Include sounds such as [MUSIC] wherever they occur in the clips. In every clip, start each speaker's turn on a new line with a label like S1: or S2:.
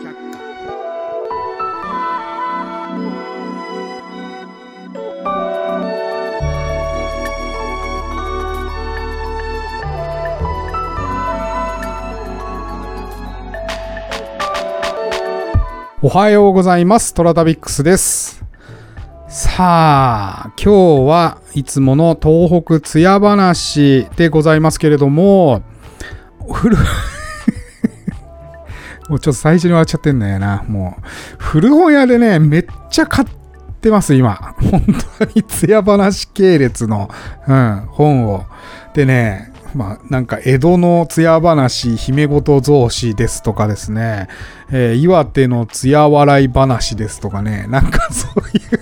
S1: 百科おはようございます。トラタビックスです。さあ、今日はいつもの東北津屋話でございますけれども、古、もうちょっと最初に終わっちゃってんだよな。もう、古本屋でね、めっちゃ買ってます、今。[LAUGHS] 本当に津屋話系列の、うん、本を。でね、まあ、なんか江戸の艶話、姫事増子ですとかですね、えー岩手の艶笑い話ですとかね、なんか [LAUGHS] そういう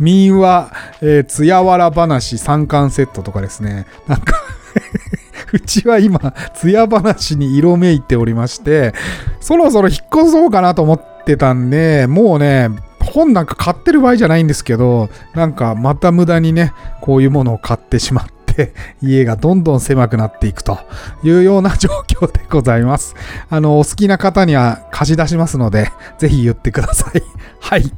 S1: 民話、えー、艶笑話3巻セットとかですね、なんか [LAUGHS] うちは今、艶話に色めいておりまして、そろそろ引っ越そうかなと思ってたんで、もうね、本なんか買ってる場合じゃないんですけど、なんかまた無駄にね、こういうものを買ってしまって、[LAUGHS] 家がどんどん狭くなっていくというような状況でございます。あの、お好きな方には貸し出しますので、ぜひ言ってください。はい。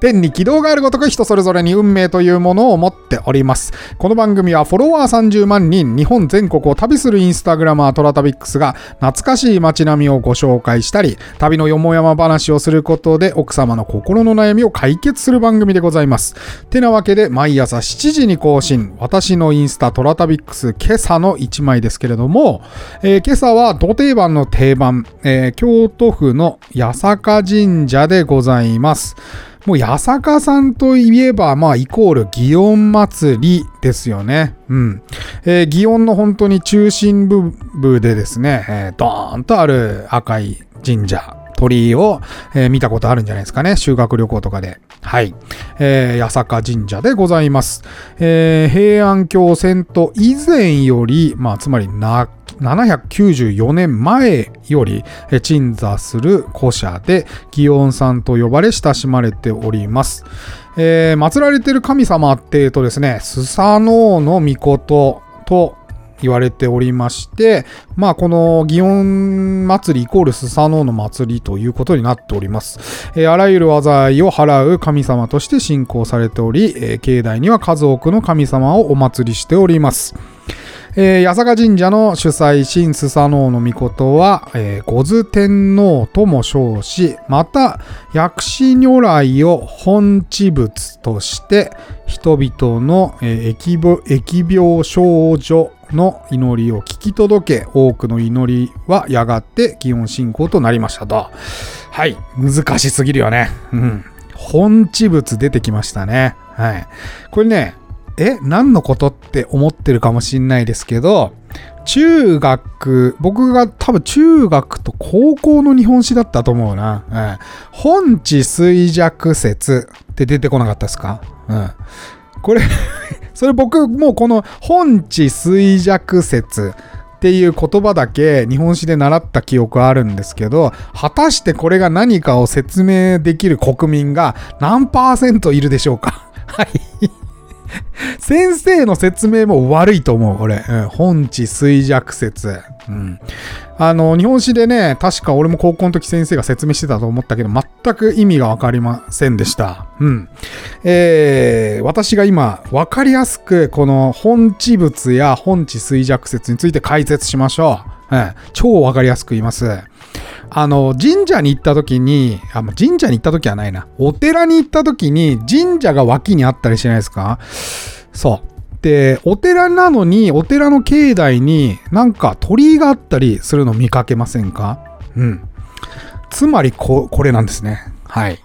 S1: 天に軌道があるごとく人それぞれに運命というものを持っております。この番組はフォロワー30万人、日本全国を旅するインスタグラマートラタビックスが懐かしい街並みをご紹介したり、旅のよもやま話をすることで奥様の心の悩みを解決する番組でございます。てなわけで毎朝7時に更新、私のインスタトラタビックス今朝の1枚ですけれども、えー今朝は土定番の定番、えー京都府の八坂神社でございます。もう八坂さんといえば、まあ、イコール祇園祭りですよね。うん。えー祇園の本当に中心部部でですね、えードーンとある赤い神社、鳥居を、えー見たことあるんじゃないですかね。修学旅行とかで。はい。えー八坂神社でございます。えー平安京遷都以前より、まあ、つまりな、794年前より鎮座する古社で祇園さんと呼ばれ親しまれております。えー祀られてる神様っていうとですね、スサノオノミコトと言われておりまして、まあこの祇園祭りイコールスサノオの祭りということになっております。えーあらゆる災いを払う神様として信仰されており、えー境内には数多くの神様をお祭りしております。えー八坂神社の主催神スサノオノミコトは、えー、五頭天皇とも称し、また薬師如来を本地仏として、人々の、えー疫病疫病少女の祈りを聞き届け、多くの祈りはやがて祇園信仰となりましたと。はい、難しすぎるよね。うん。本地仏出てきましたね。はい。これね、え何のことって思ってるかもしんないですけど、中学、僕が多分中学と高校の日本史だったと思うな。うん、本地衰弱説って出てこなかったですか？うん。これ、[LAUGHS] それ僕もうこの本地衰弱説っていう言葉だけ日本史で習った記憶あるんですけど、果たしてこれが何かを説明できる国民が何パーセントいるでしょうか？はい。[LAUGHS] 先生の説明も悪いと思う、これ。うん、本地衰弱説。うん。あの、日本史でね、確か俺も高校の時先生が説明してたと思ったけど、全く意味がわかりませんでした。うん。えー、私が今、わかりやすく、この本地仏や本地衰弱説について解説しましょう。うん。超わかりやすく言います。あの、神社に行った時に、あ、神社に行った時はないな。お寺に行った時に神社が脇にあったりしないですか？そう。で、お寺なのに、お寺の境内になんか鳥居があったりするの見かけませんか？うん。つまりこ、これなんですね。はい。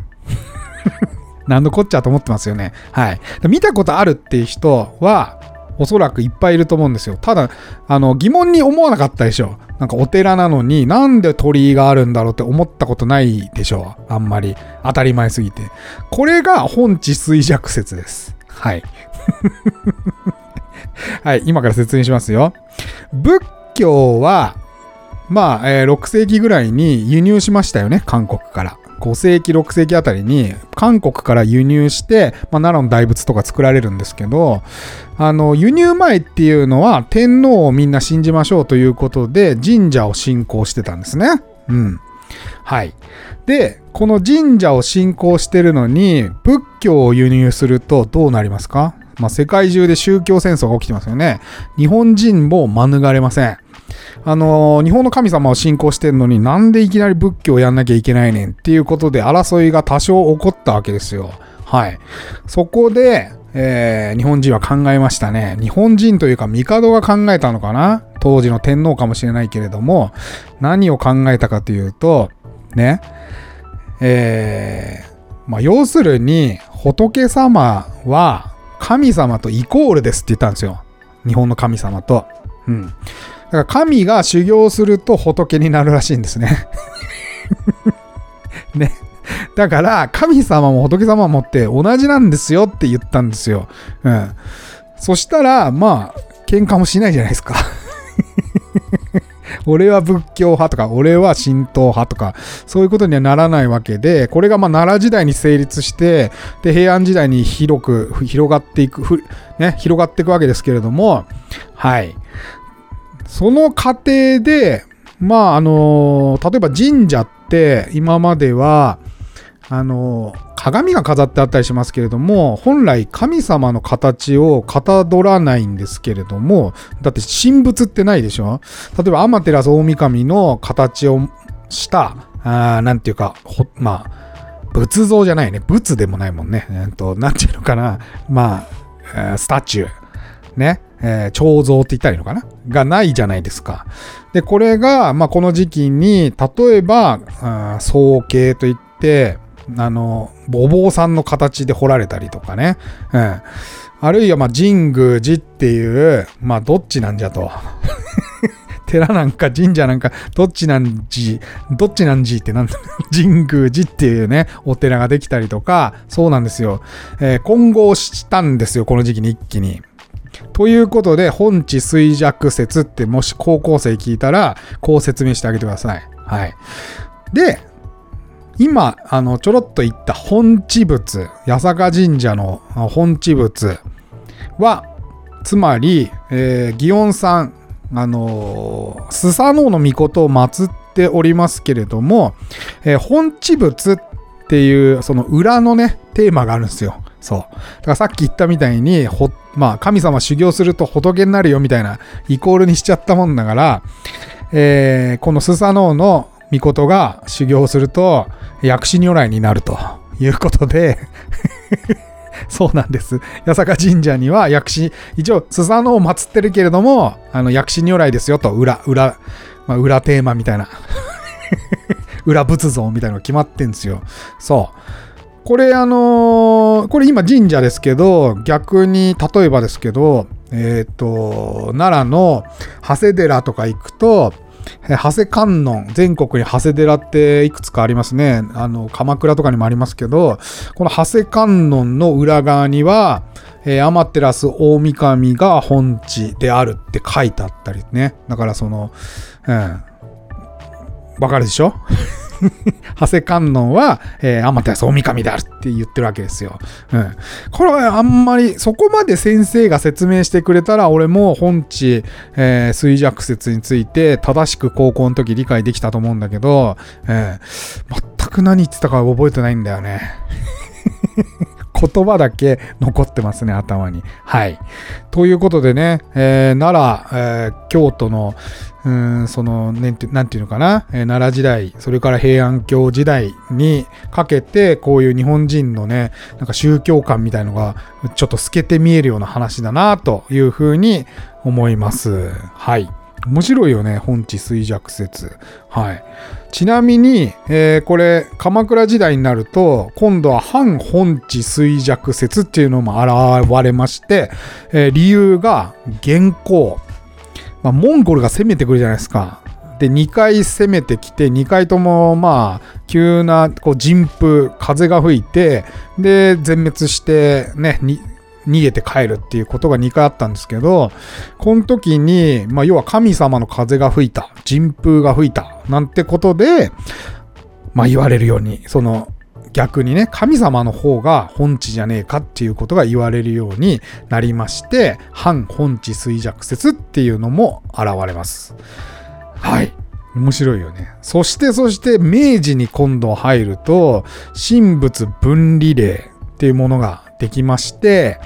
S1: [LAUGHS] 何のこっちゃと思ってますよね。はい。見たことあるっていう人は、おそらくいっぱいいると思うんですよ。ただ、あの、疑問に思わなかったでしょ。なんかお寺なのになんで鳥居があるんだろうって思ったことないでしょう。あんまり。当たり前すぎて。これが本地衰弱説です。はい。[LAUGHS] はい、今から説明しますよ。仏教は、まあ、えー6世紀ぐらいに輸入しましたよね、韓国から。5世紀、6世紀あたりに韓国から輸入して、まあ、奈良の大仏とか作られるんですけど、あの、輸入前っていうのは天皇をみんな信じましょうということで神社を信仰してたんですね。うん。はい。で、この神社を信仰してるのに、仏教を輸入するとどうなりますか？まあ、世界中で宗教戦争が起きてますよね。日本人も免れません。あのー、日本の神様を信仰してるのになんでいきなり仏教をやんなきゃいけないねんっていうことで争いが多少起こったわけですよ。はい。そこで、えー、日本人は考えましたね。日本人というか、帝が考えたのかな？当時の天皇かもしれないけれども、何を考えたかというと、ね、えー、まあ、要するに、仏様は神様とイコールですって言ったんですよ。日本の神様と。うん。だから神が修行すると仏になるらしいんですね。[LAUGHS] ね。だから、神様も仏様もって同じなんですよって言ったんですよ。うん。そしたら、まあ、喧嘩もしないじゃないですか。[LAUGHS] 俺は仏教派とか、俺は神道派とか、そういうことにはならないわけで、これがまあ奈良時代に成立して、で、平安時代に広く、広がっていく、ね、広がっていくわけですけれども、はい。その過程で、まあ、あの例えば神社って今までは、あの鏡が飾ってあったりしますけれども本来神様の形をかたどらないんですけれどもだって神仏ってないでしょ？例えば天照大神の形をしたあなんていうかまあ仏像じゃないね。仏でもないもんね。えっとなんていうのかな。まあスタチュー。ねえー、彫像って言ったらいいのかな？がないじゃないですか。で、これが、まあ、この時期に、例えば、総形といって、あの、お坊さんの形で彫られたりとかね。うん。あるいは、まあ、神宮寺っていう、まあ、どっちなんじゃと。[LAUGHS] 寺なんか神社なんか、どっちなんじ、どっちなんじってなんだ、[LAUGHS] 神宮寺っていうね、お寺ができたりとか、そうなんですよ。えー、混合したんですよ、この時期に一気に。ということで、本地衰弱説ってもし高校生聞いたら、こう説明してあげてください。はい。で、今、あの、ちょろっと言った本地仏、八坂神社の本地仏は、つまり、えー、祇園さん、あのー、スサノオノミコトを祀っておりますけれども、えー、本地仏っていう、その裏のね、テーマがあるんですよ。そう。だからさっき言ったみたいに、ほ、まあ、神様修行すると仏になるよみたいな、イコールにしちゃったもんだから、えー、このスサノオの御事が修行すると薬師如来になるということで [LAUGHS] そうなんです。八坂神社には薬師、一応、スサノを祀ってるけれども、あの、薬師如来ですよと、裏、裏、まあ、裏テーマみたいな [LAUGHS] 裏仏像みたいなのが決まってんですよ。そう。これ、あのー、これ今神社ですけど、逆に、例えばですけど、えっ、ー、と、奈良の長谷寺とか行くと、長谷観音、全国に長谷寺っていくつかありますね。あの、鎌倉とかにもありますけど、この長谷観音の裏側には、えー、アマテラス大神が本地であるって書いてあったりね。だからその、うん。わかるでしょ？[LAUGHS] 長谷観音は、えー、天照大神であるって言ってるわけですよ。うん。これはあんまり、そこまで先生が説明してくれたら、俺も本地、えー、衰弱説について正しく高校の時理解できたと思うんだけど、えー、全く何言ってたか覚えてないんだよね。[LAUGHS] 言葉だけ残ってますね、頭に。はい。ということでね、えー、奈良、えー、京都の、うん、その、なんてなんていうのかな、えー、奈良時代、それから平安京時代にかけて、こういう日本人のね、なんか宗教観みたいのが、ちょっと透けて見えるような話だな、というふうに思います。はい。面白いよね、本地衰弱説。はい。ちなみに、えー、これ、鎌倉時代になると、今度は反本地衰弱説っていうのも現れまして、えー、理由が元寇。まあ、モンゴルが攻めてくるじゃないですか。で、2回攻めてきて、2回とも、まあ、急なこう人風、風が吹いて、で、全滅して、ね、逃げて帰るっていうことが2回あったんですけど、この時に、まあ、要は神様の風が吹いた、人風が吹いた、なんてことで、まあ、言われるように、その、逆にね、神様の方が本地じゃねえかっていうことが言われるようになりまして、反本地衰弱説っていうのも現れます。はい。面白いよね。そしてそして明治に今度入ると神仏分離令っていうものができまして、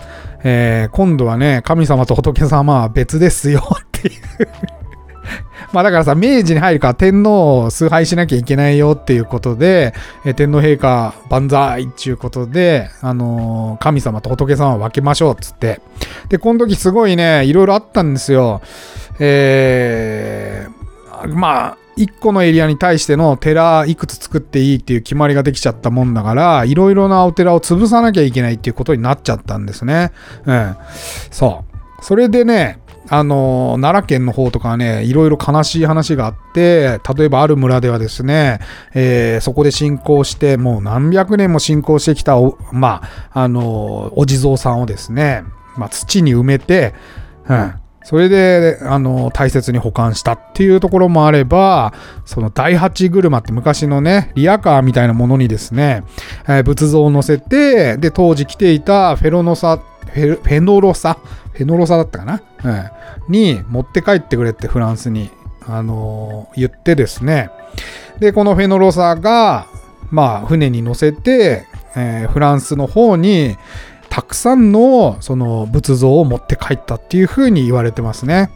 S1: えー、今度はね、神様と仏様は別ですよ [LAUGHS] っていう [LAUGHS] まあだからさ、明治に入るから天皇を崇拝しなきゃいけないよっていうことで、え、天皇陛下万歳っていうことで、あのー、神様と仏様を分けましょうっつって。で、この時すごいね、いろいろあったんですよ。えー、まあ、1個のエリアに対しての寺いくつ作っていいっていう決まりができちゃったもんだから、いろいろなお寺を潰さなきゃいけないっていうことになっちゃったんですね。うん。そう。それでね、あの、奈良県の方とかね、いろいろ悲しい話があって、例えばある村ではですね、えー、そこで信仰して、もう何百年も信仰してきたおまあ、あの、お地蔵さんをですね、まあ、土に埋めて、うん、それで、あの、大切に保管したっていうところもあれば、その第八車って昔のね、リアカーみたいなものにですね、えー、仏像を乗せて、で、当時来ていたフェロノサ、フェノロサ、フェノロサだったかな、うん、に持って帰ってくれってフランスに、あのー、言ってですね、で、このフェノロサが、まあ、船に乗せて、えー、フランスの方に、たくさんのその仏像を持って帰ったっていうふうに言われてますね。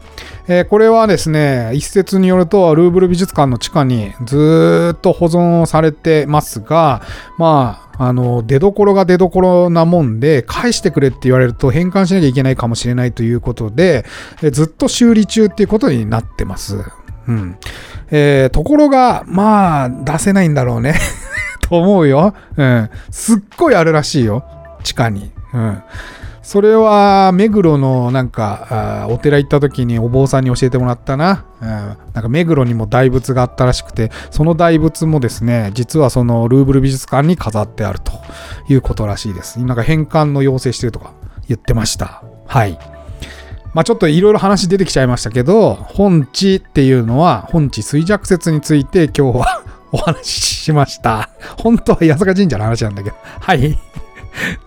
S1: えー、これはですね、一説によるとルーブル美術館の地下にずっと保存されてますが、まあ、あの、出どころが出どころなもんで、返してくれって言われると返還しなきゃいけないかもしれないということで、えずっと修理中っていうことになってます。うん。えー、ところが、まあ、出せないんだろうね [LAUGHS] と思うよ。うん。すっごいあるらしいよ。地下に。うん。それは、目黒のなんか、お寺行った時にお坊さんに教えてもらったな。うん。なんか目黒にも大仏があったらしくて、その大仏もですね、実はそのルーブル美術館に飾ってあるということらしいです。なんか返還の要請してるとか言ってました。はい。まあちょっといろいろ話出てきちゃいましたけど、本地っていうのは、本地衰弱説について今日は [LAUGHS] お話ししました。本当は八坂神社の話なんだけど。はい。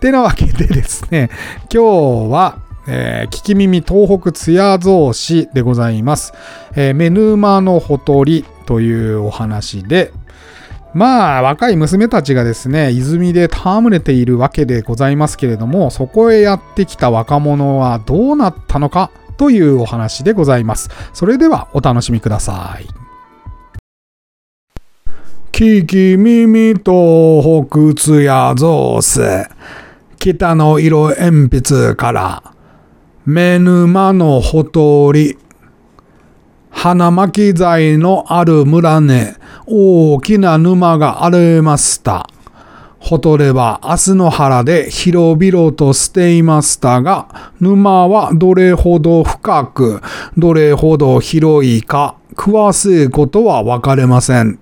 S1: てなわけでですね、今日は、えー、聞き耳東北津屋造詞でございます。えー、目沼のほとりというお話で、まあ、若い娘たちがですね、泉で戯れているわけでございますけれども、そこへやってきた若者はどうなったのかというお話でございます。それではお楽しみください。聞き耳と北津やゾース。北の色鉛筆から、目沼のほとり。花巻材のある村ね、大きな沼がありました。ほとれは明日の原で広々としていましたが、沼はどれほど深く、どれほど広いか、詳しいことはわかりません。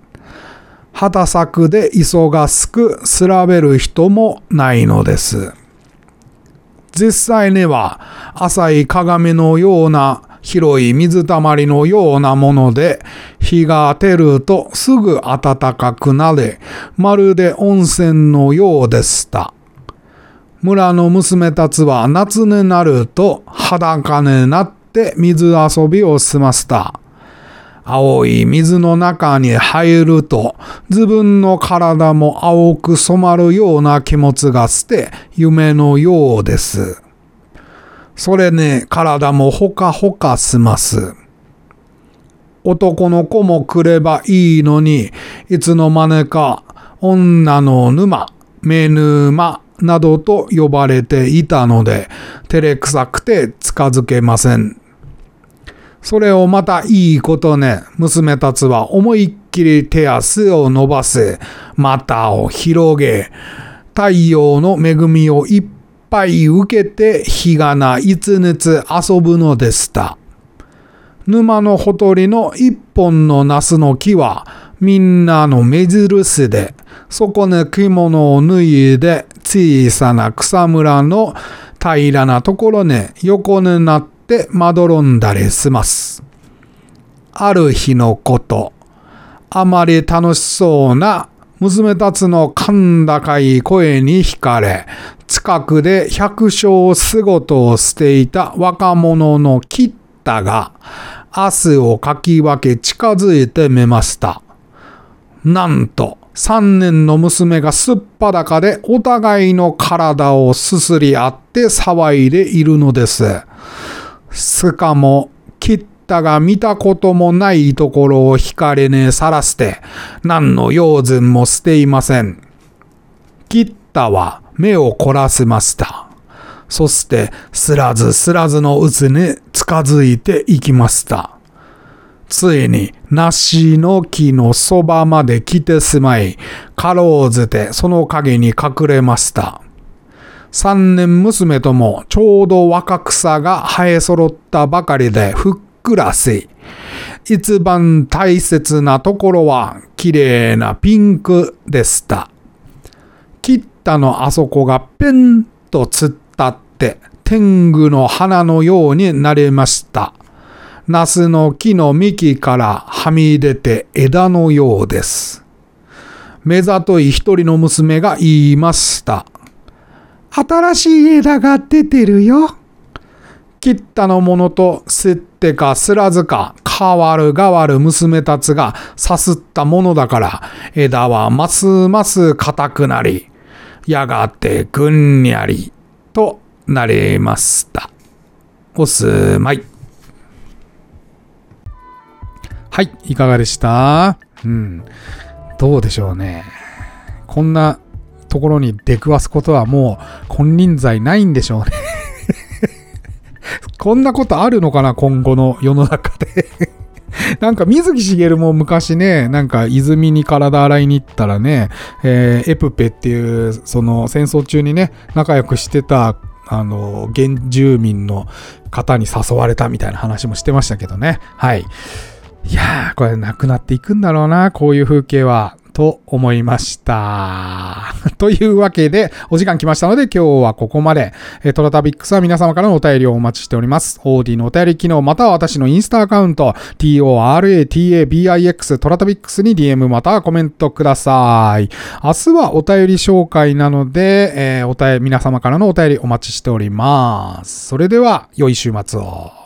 S1: 畑作で忙しく調べる人もないのです。実際には浅い鏡のような広い水たまりのようなもので、日が当てるとすぐ暖かくなれ、まるで温泉のようでした。村の娘たちは夏になると裸になって水遊びを済ませた。青い水の中に入ると、自分の体も青く染まるような気持ちがして夢のようです。それね、体もほかほかします。男の子も来ればいいのに、いつの間にか女の沼、目沼などと呼ばれていたので、照れくさくて近づけません。それをまたいいことね、娘たちは思いっきり手足を伸ばせ、股を広げ、太陽の恵みをいっぱい受けて日がないつねつ遊ぶのでした。沼のほとりの一本のナスの木はみんなの目印で、そこに着物を脱いで小さな草むらの平らなところに横になってってまどろんだりします。ある日のこと、あまり楽しそうな娘たちの甲高い声に惹かれ、近くで百姓仕事をしていた若者のキッタが、汗をかき分け近づいてみました。なんと、三年の娘がすっぱだかでお互いの体をすすり合って騒いでいるのです。しかも、キッタが見たこともないところを光にさらして、何の用心もしていません。キッタは目を凝らせました。そして、すらずすらずのうちに近づいていきました。ついに、梨の木のそばまで来てしまい、かろうじてその影に隠れました。三年娘ともちょうど若草が生え揃ったばかりでふっくらし、一番大切なところは綺麗なピンクでした。切ったのあそこがペンとつったって天狗の花のようになりました。ナスの木の幹からはみ出て枝のようです。目ざとい一人の娘が言いました。新しい枝が出てるよ。切ったのものとすってかすらずか変わる変わる娘たちがさすったものだから枝はますます硬くなりやがてぐんにゃりとなりました。おすまい。はい、いかがでした？うん。どうでしょうね。こんなところに出くわすことはもう金輪際ないんでしょうね。[LAUGHS] こんなことあるのかな今後の世の中で。[LAUGHS] なんか水木しげるも昔ね、なんか泉に体洗いに行ったらね、えーエプペっていう、その戦争中にね、仲良くしてた、あの、原住民の方に誘われたみたいな話もしてましたけどね。はい。いやー、これなくなっていくんだろうな、こういう風景は。と思いました。というわけで、お時間来ましたので、今日はここまで。えートラタビックスは皆様からのお便りをお待ちしております。OD のお便り機能、または私のインスタアカウント、TORATABIX トラタビックスに DM またはコメントください。明日はお便り紹介なので、えーお便り、皆様からのお便りお待ちしております。それでは、良い週末を。